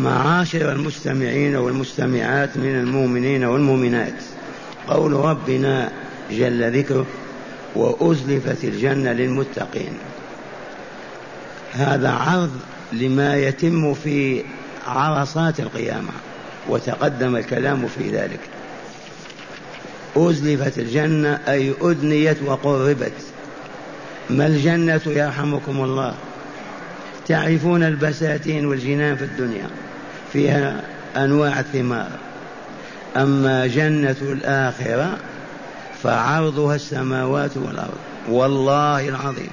معاشر المستمعين والمستمعات من المؤمنين والمؤمنات. قول ربنا جل ذكره وأزلفت الجنة للمتقين. هذا عرض لما يتم في عرصات القيامة وتقدم الكلام في ذلك. أزلفت الجنة أي أدنيت وقربت. ما الجنة يرحمكم الله؟ تعرفون البساتين والجنان في الدنيا فيها أنواع الثمار. أما جنة الآخرة فعرضها السماوات والأرض. والله العظيم.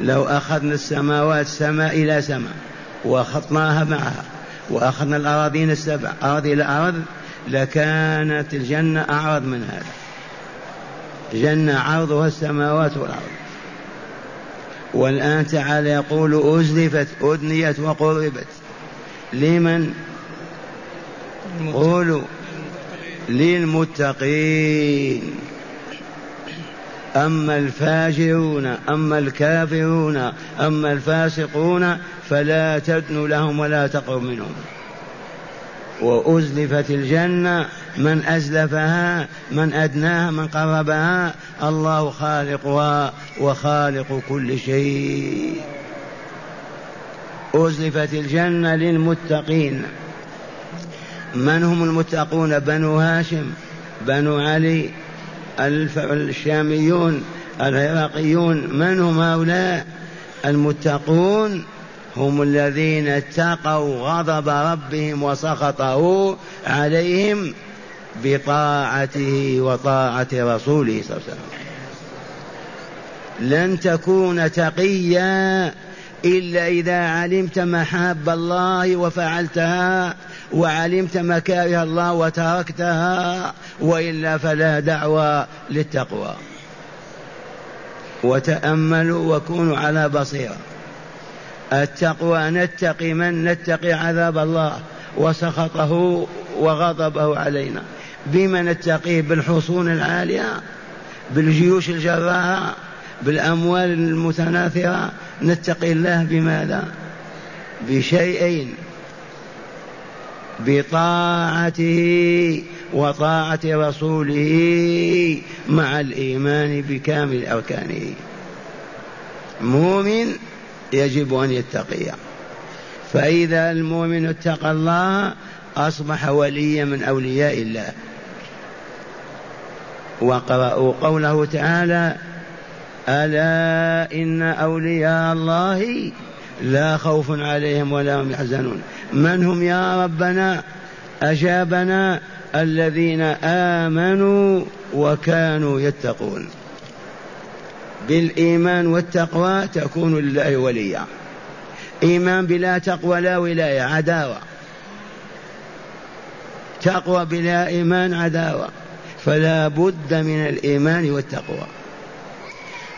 لو أخذنا السماوات سماء إلى سماء وخطناها معها وأخذنا الأراضين السبع أرض إلى أرض لكانت الجنة أعرض من هذا. جنة عرضها السماوات والأرض. والآن تعالى يقول أزلفت أدنيت وقربت. لمن؟ قولوا. للمتقين. أما الفاجرون أما الكافرون أما الفاسقون فلا تدن لهم ولا تقرب منهم. وأزلفت الجنة من أزلفها من أدناها من قربها الله خالقها وخالق كل شيء. أزلفت الجنة للمتقين. من هم المتقون؟ بنو هاشم بنو علي الشاميون العراقيون. من هم هؤلاء؟ المتقون هم الذين اتقوا غضب ربهم وسخطه عليهم بطاعته وطاعة رسوله صلى الله عليه وسلم. لن تكون تقيا إلا إذا علمت محاب الله وفعلتها وعلمت مكاره الله وتركتها وإلا فلا دعوة للتقوى. وتأملوا وكونوا على بصيرة. التقوى نتقي من؟ نتقي عذاب الله. وسخطه وغضبه علينا. بما نتقيه بالحصون العالية بالجيوش الجراءة بالأموال المتناثرة نتقي الله بماذا؟ بشيئين. بطاعته وطاعة رسوله مع الإيمان بكامل أركانه. مؤمن يجب أن يتقي. فإذا المؤمن اتقى الله أصبح وليا من أولياء الله. وقرأوا قوله تعالى ألا إن أولياء الله لا خوف عليهم ولا هم يحزنون. من هم يا ربنا؟ أجابنا الذين آمنوا وكانوا يتقون. بالإيمان والتقوى تكون لله وليا. إيمان بلا تقوى لا ولاية عداوة. تقوى بلا إيمان عداوة. فلا بد من الإيمان والتقوى.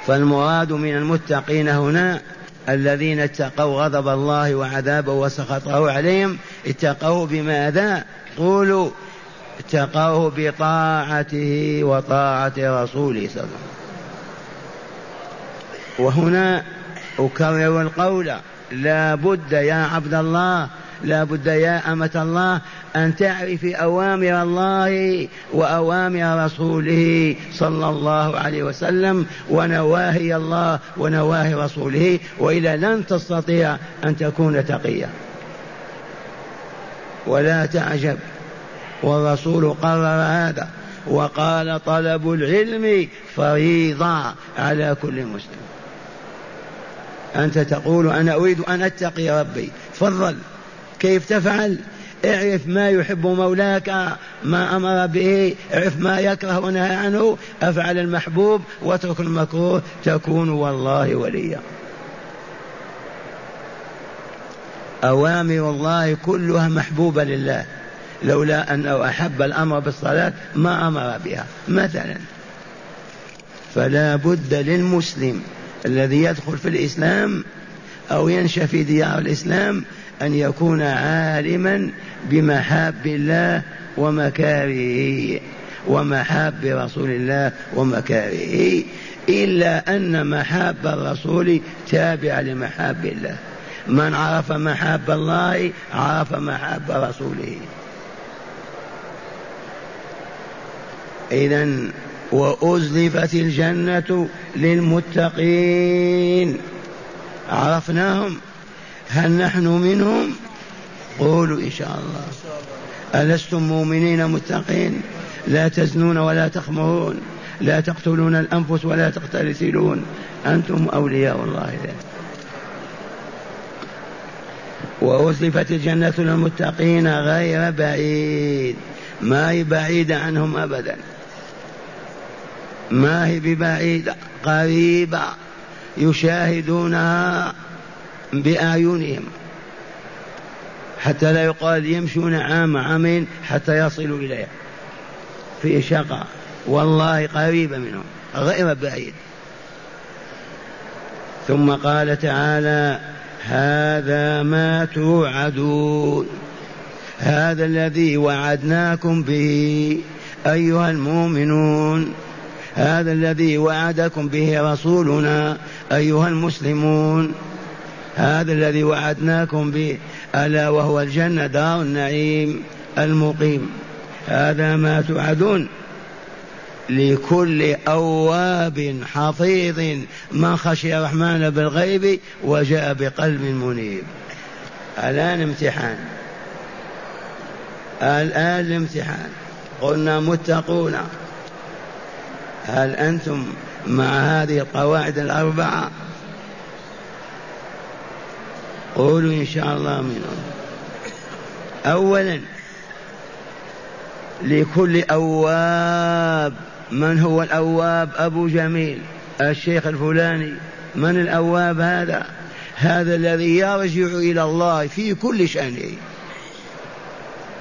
فالمراد من المتقين هنا الذين اتقوا غضب الله وعذابه وسخطه عليهم. اتقوه بماذا؟ قولوا اتقوه بطاعته وطاعة رسوله صلى الله عليه وسلم. وهنا أكرر القول لا بد يا عبد الله لا بد يا أمة الله أن تعرفي أوامر الله وأوامر رسوله صلى الله عليه وسلم ونواهي الله ونواهي رسوله وإلا لن تستطيع أن تكون تقيا ولا تعجب. والرسول قرر هذا وقال طلب العلم فريضة على كل مسلم. أنت تقول أنا أريد أن أتقي ربي. تفضل. كيف تفعل؟ اعرف ما يحب مولاك ما أمر به. اعرف ما يكره ونهى عنه أفعل المحبوب واترك المكروه. تكون والله وليا. أوامر الله كلها محبوبة لله. لولا أنه أحب الأمر بالصلاة ما أمر بها. مثلا فلا بد للمسلم الذي يدخل في الإسلام أو ينشأ في ديار الإسلام أن يكون عالما بمحاب الله ومكارهه ومحاب رسول الله ومكارهه إلا أن محاب الرسول تابع لمحاب الله. من عرف محاب الله عرف محاب رسوله. إذا وأزلفت الجنة للمتقين. عرفناهم؟ هل نحن منهم؟ قولوا إن شاء الله. ألستم مؤمنين متقين؟ لا تزنون ولا تخمرون. لا تقتلون الأنفس ولا تقتتلون أنتم أولياء الله ذلك وأزلفت الجنة للمتقين غير بعيد. ما هي بعيدة عنهم أبدا. ما هي ببعيدة قريبة يشاهدونها بأعينهم. حتى لا يقال يمشون عام عامين حتى يصلوا إليها. في شقاء والله قريبة منهم غير بعيد. ثم قال تعالى هذا ما توعدون. هذا الذي وعدناكم به أيها المؤمنون. هذا الذي وعدكم به رسولنا أيها المسلمون. هذا الذي وعدناكم به ألا وهو الجنة دار النعيم المقيم. هذا ما توعدون. لكل أواب حفيظ من خشي الرحمن بالغيب وجاء بقلب منيب. الآن امتحان. الآن الامتحان. قلنا متقون. هل أنتم مع هذه القواعد الأربعة؟ قولوا إن شاء الله منهم. أولا لكل أواب من هو الأواب؟ أبو جميل الشيخ الفلاني. من الأواب هذا؟ هذا الذي يرجع إلى الله في كل شأنه.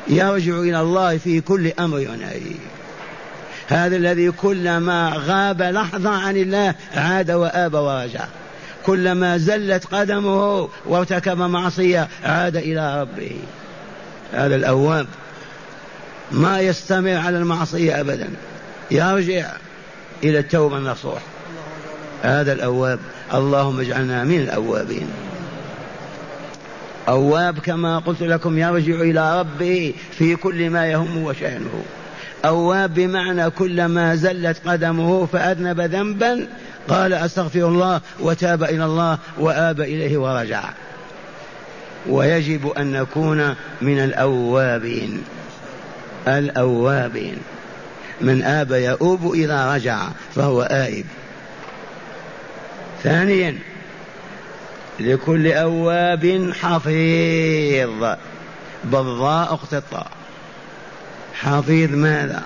يرجع إلى الله في كل أمر ونهي هذا الذي كلما غاب لحظة عن الله عاد وآب ورجع كلما زلت قدمه وارتكب معصية عاد إلى ربه. هذا الأواب. ما يستمر على المعصية أبدا. يرجع إلى التوبة النصوح. هذا الأواب. اللهم اجعلنا من الأوابين. أواب كما قلت لكم يرجع إلى ربه في كل ما يهم وشأنه. أواب بمعنى كلما زلت قدمه فأذنب ذنبا قال أستغفر الله وتاب إلى الله وآب إليه ورجع. ويجب أن نكون من الأوابين. الأوابين. من آب يؤوب إذا رجع فهو آئب ثانيا. لكل أواب حفيظ. بالضاء اقتطاع. حفيظ ماذا؟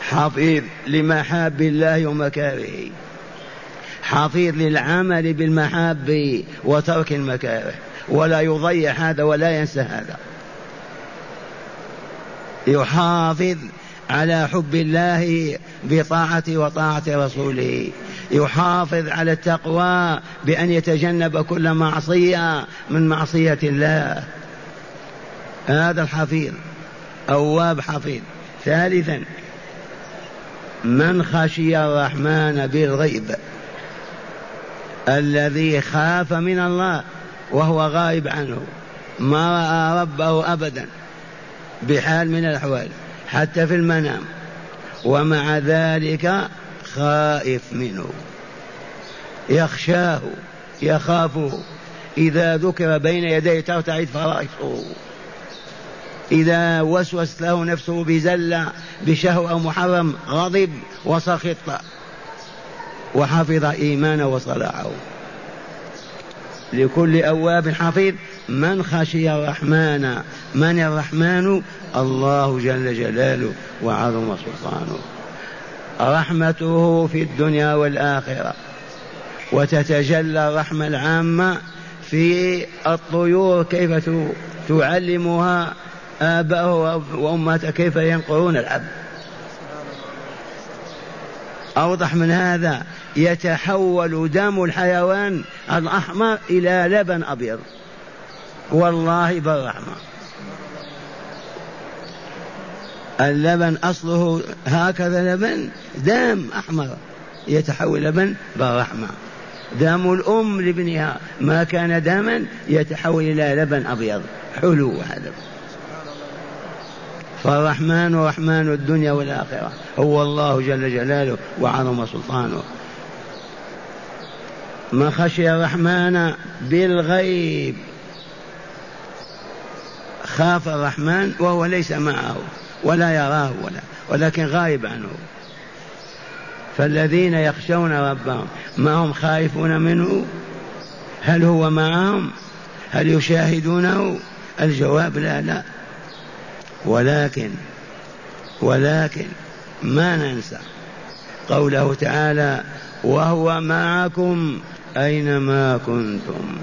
حفيظ لمحاب الله ومكاره. حفيظ للعمل بالمحاب وترك المكاره. ولا يضيع هذا ولا ينسى هذا. يحافظ على حب الله بطاعته وطاعة رسوله. يحافظ على التقوى بأن يتجنب كل معصية من معصية الله. هذا الحفيظ. أواب حفيظ ثالثا من خشي الرحمن بالغيب الذي خاف من الله وهو غائب عنه ما رأى ربه أبدا بحال من الأحوال حتى في المنام ومع ذلك خائف منه. يخشاه يخافه إذا ذكر بين يديه ترتعد فرائصه إذا وسوست له نفسه بزلة بشهوة محرم غضب وسخط. وحفظ إيمانه وصلاحه. لكل أواب حفيظ من خشي الرحمن من الرحمن؟ الله جل جلاله وعظم سلطانه. رحمته في الدنيا والآخرة. وتتجلى الرحمة العامة في الطيور كيف تعلمها؟ آباؤه وأمهاتها كيف ينقرون العبد أوضح من هذا يتحول دم الحيوان الأحمر إلى لبن أبيض. والله بالرحمة. اللبن أصله هكذا لبن دم أحمر. يتحول لبن بالرحمة. دم الأم لابنها ما كان دما يتحول إلى لبن أبيض. حلو هذا. فالرحمن رحمن الدنيا والآخرة. هو الله جل جلاله وعظم سلطانه. من خشي الرحمن بالغيب. خاف الرحمن وهو ليس معه ولا يراه ولا ولكن غائب عنه. فالذين يخشون ربهم ما هم خائفون منه؟ هل هو معهم؟ هل يشاهدونه؟ الجواب لا لا. ولكن ولكن ما ننسى قوله تعالى وهو معكم أينما كنتم.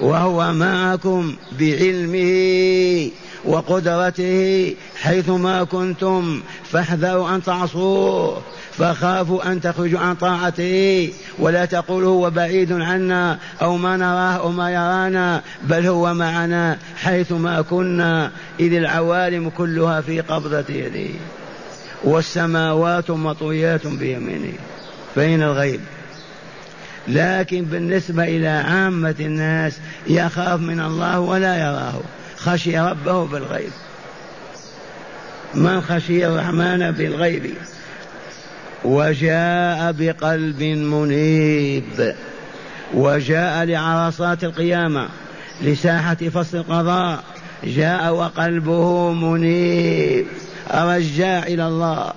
وهو معكم بعلمه وقدرته حيثما كنتم فاحذروا أن تعصوه. فخافوا أن تخرجوا عن طاعته ولا تقولوا هو بعيد عنا أو ما نراه أو ما يرانا بل هو معنا حيثما كنا. إذ العوالم كلها في قبضة يده والسماوات مطويات بيمينه فين الغيب. لكن بالنسبة إلى عامة الناس يخاف من الله ولا يراه. خشي ربه بالغيب. من خشي الرحمن بالغيب؟ وجاء بقلب منيب. وجاء لعرصات القيامة لساحة فصل القضاء جاء وقلبه منيب. رجاع إلى الله.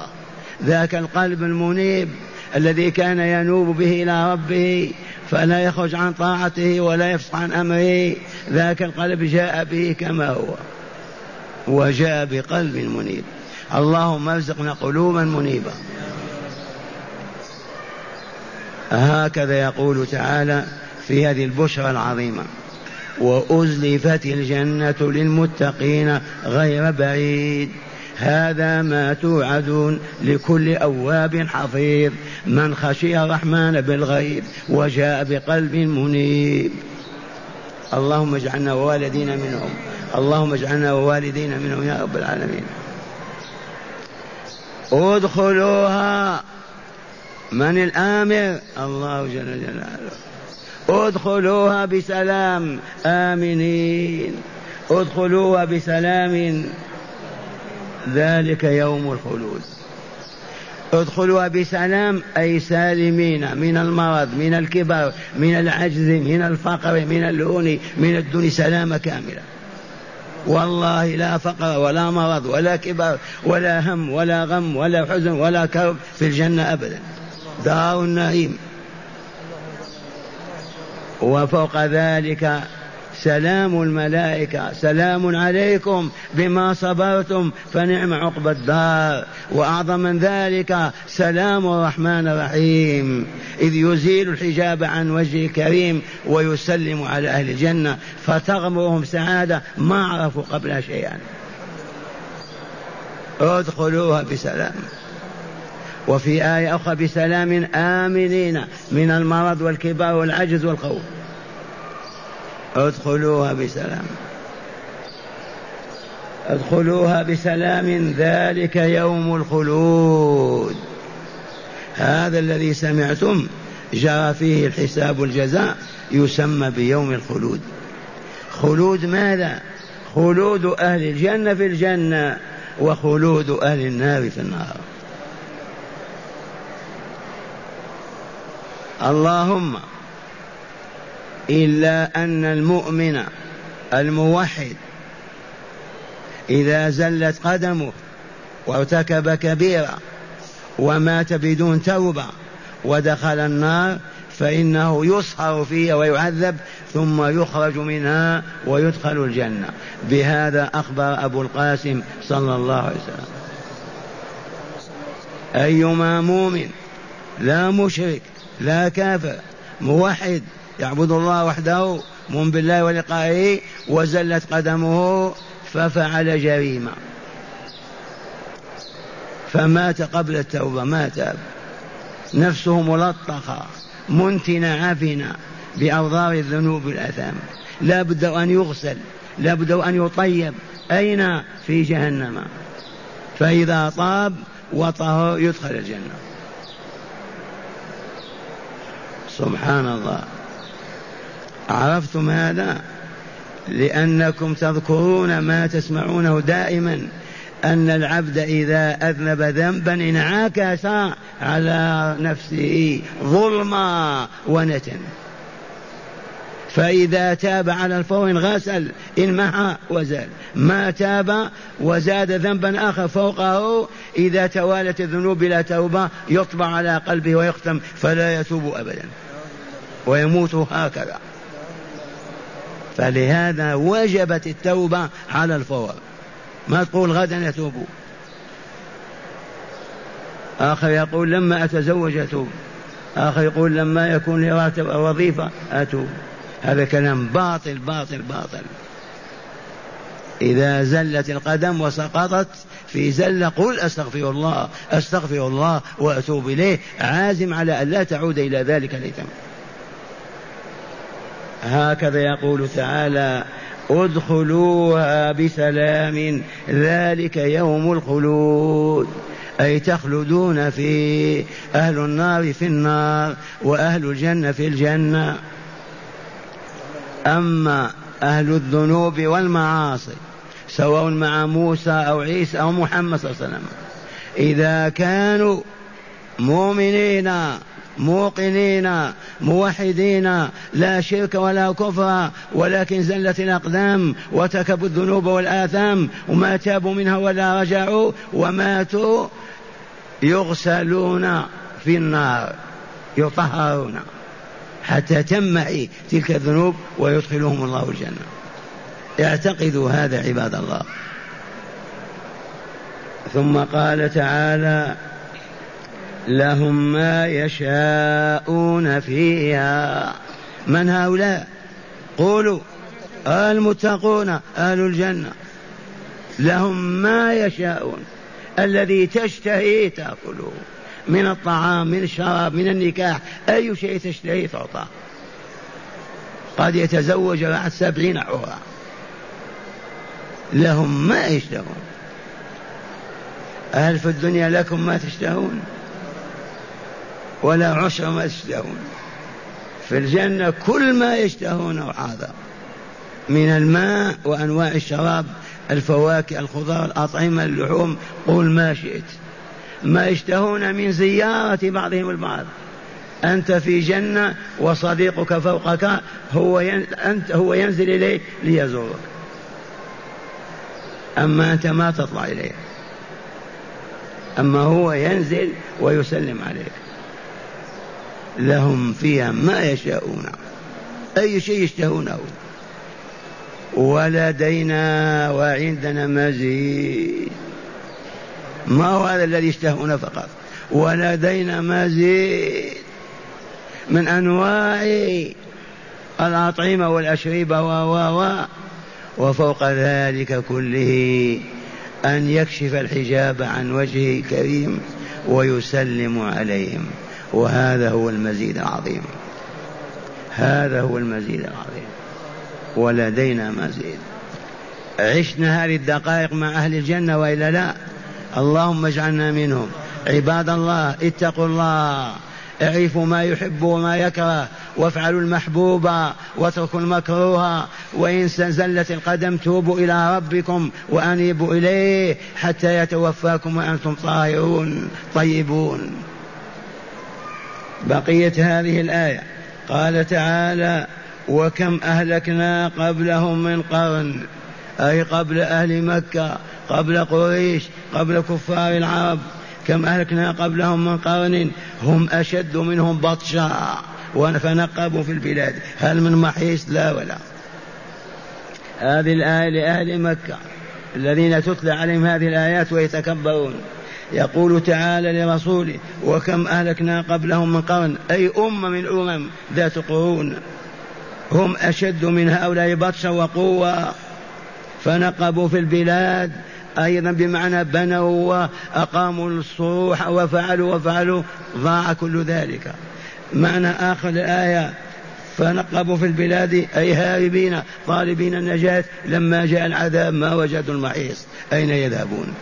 ذاك القلب المنيب الذي كان ينوب به إلى ربه فلا يخرج عن طاعته ولا يفصح عن أمره. ذاك القلب جاء به كما هو. وجاء بقلب منيب. اللهم ارزقنا قلوبا منيبة هكذا يقول تعالى في هذه البشرى العظيمة وأزلفت الجنة للمتقين غير بعيد. هذا ما توعدون لكل أواب حفيظ. من خشي الرحمن بالغيب وجاء بقلب منيب. اللهم اجعلنا ووالدينا منهم. اللهم اجعلنا ووالدينا منهم يا رب العالمين. ادخلوها. من الآمر؟ الله جل جلاله. ادخلوها بسلام. آمنين. ادخلوها بسلام. ذلك يوم الخلود. ادخلوها بسلام أي سالمين. من المرض من الكبر من العجز من الفقر من اللون من الدون سلامة كاملة. والله لا فقر ولا مرض ولا كبر ولا هم ولا غم ولا حزن ولا كرب في الجنة أبدا. دار النعيم. وفوق ذلك سلام الملائكة. سلام عليكم بما صبرتم فنعم عقبى الدار. وأعظم من ذلك سلام الرحمن الرحيم. إذ يزيل الحجاب عن وجه الكريم ويسلم على أهل الجنة فتغمرهم سعادة ما عرفوا قبلها شيئا. ادخلوها بسلام. وفي آية أخرى بسلام آمنين من المرض والكبار والعجز والخوف. ادخلوها بسلام. ادخلوها بسلام ذلك يوم الخلود. هذا الذي سمعتم جرى فيه الحساب والجزاء يسمى بيوم الخلود. خلود ماذا؟ خلود أهل الجنة في الجنة وخلود أهل النار في النار. اللهم إلا أن المؤمن الموحد إذا زلت قدمه وارتكب كبيرة ومات بدون توبة ودخل النار فإنه يصهر فيها ويعذب ثم يخرج منها ويدخل الجنة. بهذا أخبر أبو القاسم صلى الله عليه وسلم. أيما مؤمن لا مشرك لا كافر موحد يعبد الله وحده مؤمن بالله ولقائه وزلت قدمه ففعل جريمة. فمات قبل التوبة ما تاب نفسه ملطخة منتنة عفنة بأوضار الذنوب والآثام لا بد أن يغسل لا بد أن يطيب. أين؟ في جهنم. فإذا طاب وطهر يدخل الجنة. سبحان الله. عرفتم هذا؟ لأنكم تذكرون ما تسمعونه دائما أن العبد إذا أذنب ذنبا انعكس على نفسه ظلما ونتن. فإذا تاب على الفور غسل انمحى وزال. ما تاب وزاد ذنبا آخر فوقه إذا توالت الذنوب بلا توبة يطبع على قلبه ويختم فلا يتوب أبدا. ويموت هكذا. فلهذا وجبت التوبة على الفور. ما تقول غدا يتوب. آخر يقول لما أتزوج أتوب. آخر يقول لما يكون لي وظيفة أتوب. هذا كلام باطل باطل باطل. إذا زلت القدم وسقطت في زلة قل أستغفر الله أستغفر الله وأتوب إليه. عازم على أن لا تعود إلى ذلك الإثم هكذا يقول تعالى ادخلوها بسلام ذلك يوم الخلود. أي تخلدون في أهل النار في النار وأهل الجنة في الجنة. أما أهل الذنوب والمعاصي سواء مع موسى أو عيسى أو محمد صلى الله عليه وسلم. إذا كانوا مؤمنين موقنين موحدين لا شرك ولا كفر ولكن زلت الأقدام وتكبوا الذنوب والآثام وما تابوا منها ولا رجعوا وماتوا يغسلون في النار يطهرون. حتى تمحي تلك الذنوب ويدخلهم الله الجنة. اعتقدوا هذا عباد الله. ثم قال تعالى لهم ما يشاءون فيها. من هؤلاء؟ قولوا المتقون أهل الجنة. لهم ما يشاءون الذي تشتهي تأكله. من الطعام من الشراب من النكاح أي شيء تشتهي تعطى قد يتزوج بعد سبعين عورة لهم ما يشتهون. هل في الدنيا لكم ما تشتهون؟ ولا عشر ما تشتهون. في الجنة كل ما يشتهونه حاضر من الماء وأنواع الشراب الفواكه الخضار الأطعمة اللحوم قل ما شئت. ما يشتهون من زيارة بعضهم البعض. أنت في جنة وصديقك فوقك هو أنت هو ينزل إليك ليزورك. أما أنت ما تطلع إليه. أما هو ينزل ويسلم عليك. لهم فيها ما يشاءون. أي شيء يشتهونه. ولدينا وعندنا مزيد. ما هو هذا الذي يشتهون فقط؟ ولدينا مزيد من أنواع الأطعمة والأشربة و و وفوق ذلك كله أن يكشف الحجاب عن وجهه الكريم ويسلم عليهم. وهذا هو المزيد العظيم. هذا هو المزيد العظيم. ولدينا مزيد. عشنا هذه الدقائق مع أهل الجنة وإلا لا؟ اللهم اجعلنا منهم. عباد الله اتقوا الله. اعرفوا ما يحب وما يكره. وافعلوا المحبوب واتركوا المكروه. وإن زلت القدم توبوا إلى ربكم وأنيبوا إليه حتى يتوفاكم وأنتم طاهرون طيبون. بقية هذه الآية. قال تعالى وكم أهلكنا قبلهم من قرن أي قبل أهل مكة. قبل قريش قبل كفار العرب كم أهلكنا قبلهم من قرن هم أشد منهم بطشا فنقبوا في البلاد. هل من محيص؟ لا ولا. هذه الآية لأهل مكة الذين تتلى عليهم هذه الآيات ويتكبرون. يقول تعالى لرسوله وكم أهلكنا قبلهم من قرن؟ أي أمة من أمم ذات قرون. هم أشد من هؤلاء بطشا وقوة. فنقبوا في البلاد أيضا بمعنى بنوا وأقاموا الصروح وفعلوا وفعلوا ضاع كل ذلك. معنى آخر الآية فنقبوا في البلاد أي هاربين طالبين النجاة لما جاء العذاب ما وجدوا المحيص. أين يذهبون؟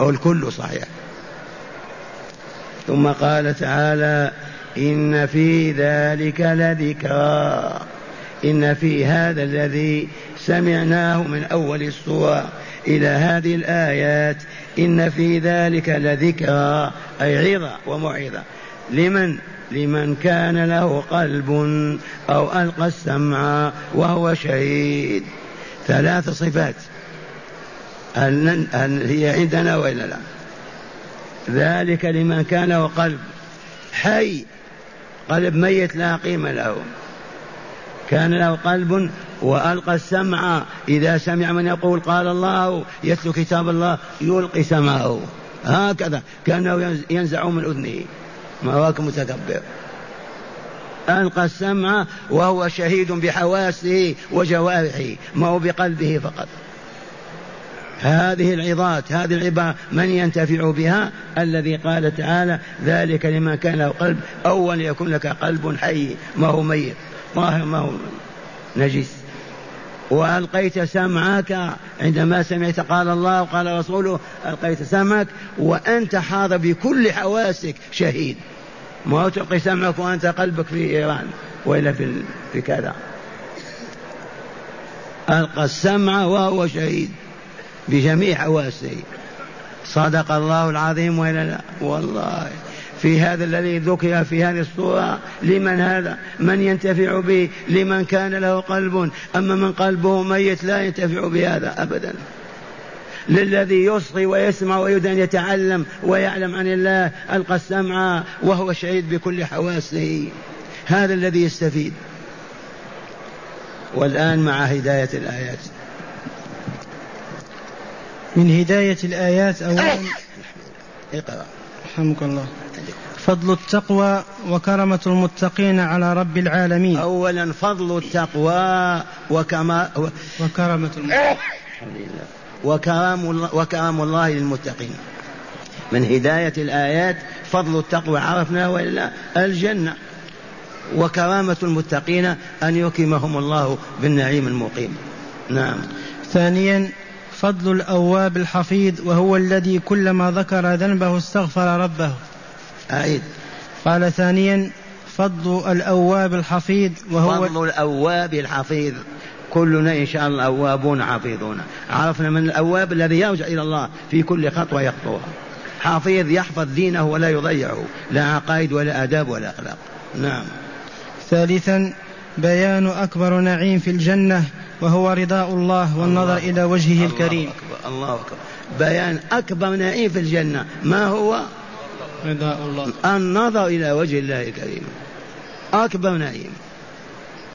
أو الكل صحيح. ثم قال تعالى إن في ذلك لذكرى. إن في هذا الذي سمعناه من أول السورة إلى هذه الآيات إن في ذلك لذكرى أي عظة وموعظة لمن؟ لمن كان له قلب أو ألقى السمع وهو شهيد. ثلاث صفات. هل, هل هي عندنا وإلا لا؟ ذلك لمن كان له قلب حي قلب ميت لا قيمة له. كان له قلب وألقى السمع. إذا سمع من يقول قال الله يتلو كتاب الله يلقي سمعه هكذا كأنه ينزع من أذنه. ما هوك متكبر. ألقى السمع وهو شهيد بحواسه وجوارحه ما هو بقلبه فقط. هذه العظات هذه العبارة من ينتفع بها؟ الذي قال تعالى ذلك لمن كان له قلب أول يكون لك قلب حي ما هو ميت. طاهر ما هو نجس. وألقيت سمعك عندما سمعت قال الله وقال رسوله ألقيت سمعك وأنت حاضر بكل حواسك شهيد. ما تلقي سمعك وأنت قلبك في إيران وإلا في, في كذا. ألقى السمع وهو شهيد بجميع حواسه. صدق الله العظيم وإلا لا؟ والله. في هذا الذي ذكر في هذه الصورة لمن هذا؟ من ينتفع به؟ لمن كان له قلب؟ أما من قلبه ميت لا ينتفع بهذا أبدا. للذي يصغي ويسمع ويريد أن يتعلم ويعلم عن الله ألقى السمع وهو شهيد بكل حواسه. هذا الذي يستفيد. والآن مع هداية الآيات. من هداية الآيات أولا اقرأ. رحمك الله. فضل التقوى وكرمة المتقين على رب العالمين. أولا فضل التقوى وكما وكرمة المتقين وكرام الله, وكرام الله للمتقين. من هداية الآيات فضل التقوى عرفناه وإلا الجنة. وكرامة المتقين أن يكرمهم الله بالنعيم المقيم. نعم. ثانيا فضل الأواب الحفيظ وهو الذي كلما ذكر ذنبه استغفر ربه. أعيد. قال ثانيا فضل الأواب الحفيظ وهو فضل الأواب الحفيظ. كلنا إن شاء الله أوابون حفيظون عرفنا من الأواب الذي يرجع إلى الله في كل خطوة يخطوها. حفيظ يحفظ دينه ولا يضيعه لا عقائد ولا آداب ولا أخلاق. نعم. ثالثا بيان أكبر نعيم في الجنة وهو رضاء الله والنظر الله إلى وجهه الله الكريم. أكبر الله أكبر. بيان أكبر نعيم في الجنة. ما هو؟ رضاء الله. النظر إلى وجه الله الكريم. أكبر نعيم